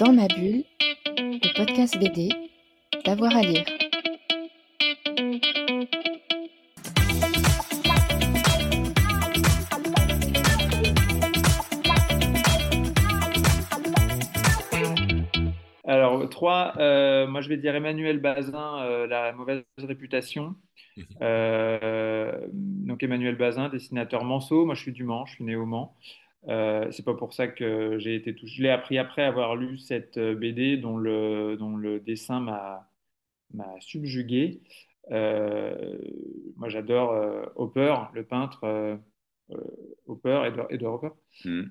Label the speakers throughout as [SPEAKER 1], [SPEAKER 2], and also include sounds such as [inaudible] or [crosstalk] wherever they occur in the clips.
[SPEAKER 1] Dans ma bulle, le podcast BD, d'avoir à lire.
[SPEAKER 2] Alors, trois, euh, moi je vais dire Emmanuel Bazin, euh, La mauvaise réputation. Euh, donc Emmanuel Bazin, dessinateur Manceau. Moi je suis du Mans, je suis né au Mans. Euh, c'est pas pour ça que j'ai été touché. Je l'ai appris après avoir lu cette euh, BD dont le, dont le dessin m'a m'a subjugué. Euh, moi, j'adore euh, Hopper, le peintre Hopper, Edward, Edward Hopper.
[SPEAKER 3] Hmm.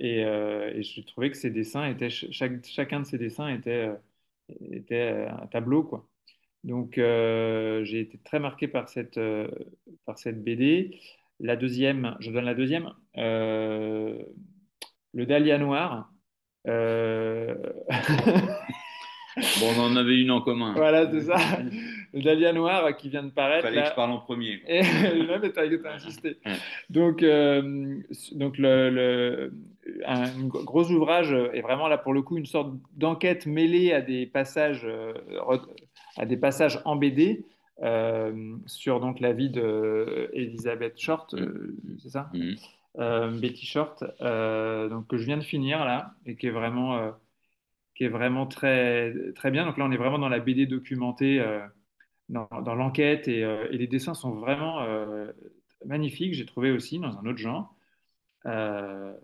[SPEAKER 2] Et, et je trouvais que ses dessins étaient, chaque, chacun de ses dessins était, était un tableau, quoi. Donc, j'ai été très marqué par cette, par cette BD. La deuxième, je donne la deuxième, euh, le Dahlia Noir. Euh, [laughs]
[SPEAKER 3] Bon, on en avait une en commun.
[SPEAKER 2] Voilà, c'est ça. Le Dahlia Noir qui vient de paraître.
[SPEAKER 3] Fallait que je parle en premier.
[SPEAKER 2] Et là, mais t'as insisté. Donc, euh, donc le, le- un gros ouvrage est vraiment là pour le coup une sorte d'enquête mêlée à des passages, à des passages en BD sur donc la vie de Elizabeth Short, euh, c'est ça? Euh, Betty Short, euh, donc que je viens de finir là et qui est vraiment, euh, qui est vraiment très, très bien. Donc là, on est vraiment dans la BD documentée. euh, dans, dans l'enquête et, euh, et les dessins sont vraiment euh, magnifiques, j'ai trouvé aussi dans un autre genre. Euh,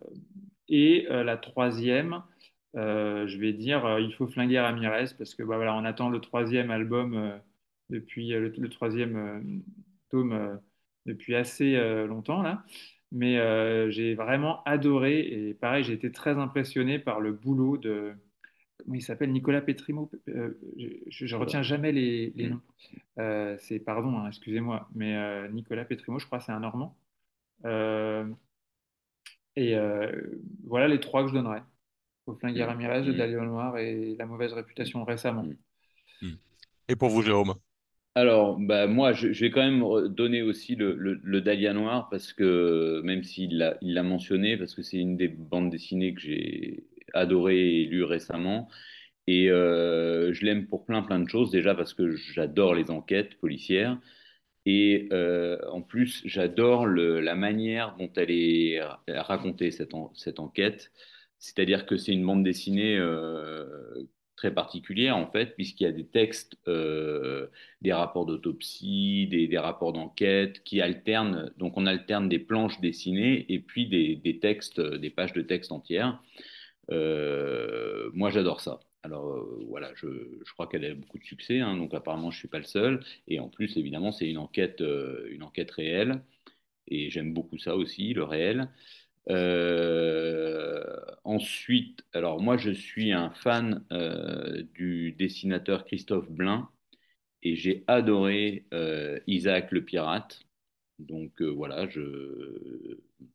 [SPEAKER 2] et euh, la troisième, euh, je vais dire euh, Il faut flinguer Ramirez parce que bah, voilà, on attend le troisième album euh, depuis euh, le, le troisième euh, tome euh, depuis assez longtemps là. Mais euh, j'ai vraiment adoré et pareil, j'ai été très impressionné par le boulot de comment il s'appelle Nicolas Petrimo. euh, je, je retiens jamais les, les
[SPEAKER 3] Mm.
[SPEAKER 2] noms. Euh, c'est, pardon, hein, excusez-moi, mais Nicolas Petrimo, je crois, c'est un Normand. Et voilà les trois que je donnerais. Au Flinguer
[SPEAKER 3] Mm.
[SPEAKER 2] Ramirez, le
[SPEAKER 3] Mm.
[SPEAKER 2] Dahlia Noir et La mauvaise réputation récemment.
[SPEAKER 3] Mm.
[SPEAKER 4] Et pour vous, Jérôme?
[SPEAKER 3] Alors, bah, moi, je, vais quand même donner aussi le, le, Dahlia Noir parce que, même s'il l'a, mentionné, parce que c'est une des bandes dessinées que j'ai adoré et lu récemment. Et euh, je l'aime pour plein, plein de choses. Déjà parce que j'adore les enquêtes policières. Et euh, en plus, j'adore la manière dont elle est racontée, cette enquête. C'est-à-dire que c'est une bande dessinée euh, très particulière, en fait, puisqu'il y a des textes, euh, des rapports d'autopsie, des, des rapports d'enquête qui alternent. Donc, on alterne des planches dessinées et puis des, des textes, des pages de texte entières. Euh, moi, j'adore ça. Alors euh, voilà, je, je crois qu'elle a beaucoup de succès, hein, donc apparemment je suis pas le seul. Et en plus, évidemment, c'est une enquête, une enquête réelle, et j'aime beaucoup ça aussi, le réel. Euh, ensuite, alors moi, je suis un fan euh, du dessinateur Christophe Blain, et j'ai adoré euh, Isaac le pirate. Donc voilà, je,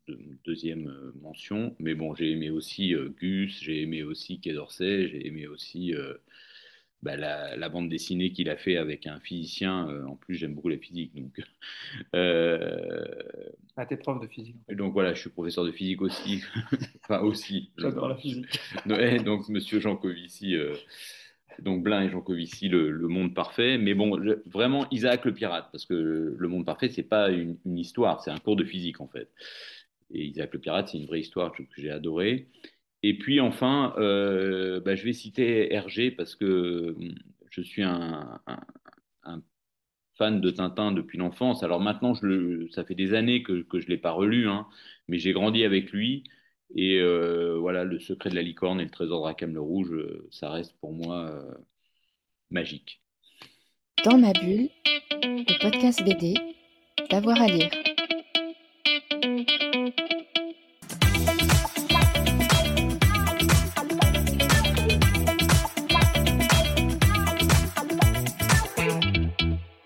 [SPEAKER 3] de- deuxième mention. Mais bon, j'ai aimé aussi Gus, j'ai aimé aussi Quai d'Orsay, j'ai aimé aussi bah, la, la bande dessinée qu'il a fait avec un physicien. Euh, en plus, j'aime beaucoup la physique. Donc, euh,
[SPEAKER 2] Ah, t'es prof de physique.
[SPEAKER 3] et donc voilà, je suis professeur de physique aussi. [laughs] enfin aussi.
[SPEAKER 2] J'adore la physique. [laughs]
[SPEAKER 3] Ouais, donc Monsieur Jancovici, euh, donc Blin et Jancovici, le, le monde parfait. Mais bon, je- vraiment Isaac le pirate, parce que le monde parfait, c'est pas une, une histoire, c'est un cours de physique en fait. Et Isaac le pirate, c'est une vraie histoire que, que j'ai adorée. Et puis enfin, euh, bah, je vais citer Hergé parce que hum, je suis un, fan de Tintin depuis l'enfance. Alors maintenant, ça fait des années que, je ne l'ai pas relu, hein, mais j'ai grandi avec lui. Et euh, voilà, Le secret de la licorne et le trésor de Rackham le Rouge, euh, ça reste pour moi magique.
[SPEAKER 1] Dans ma bulle, le podcast BD, d'avoir à lire.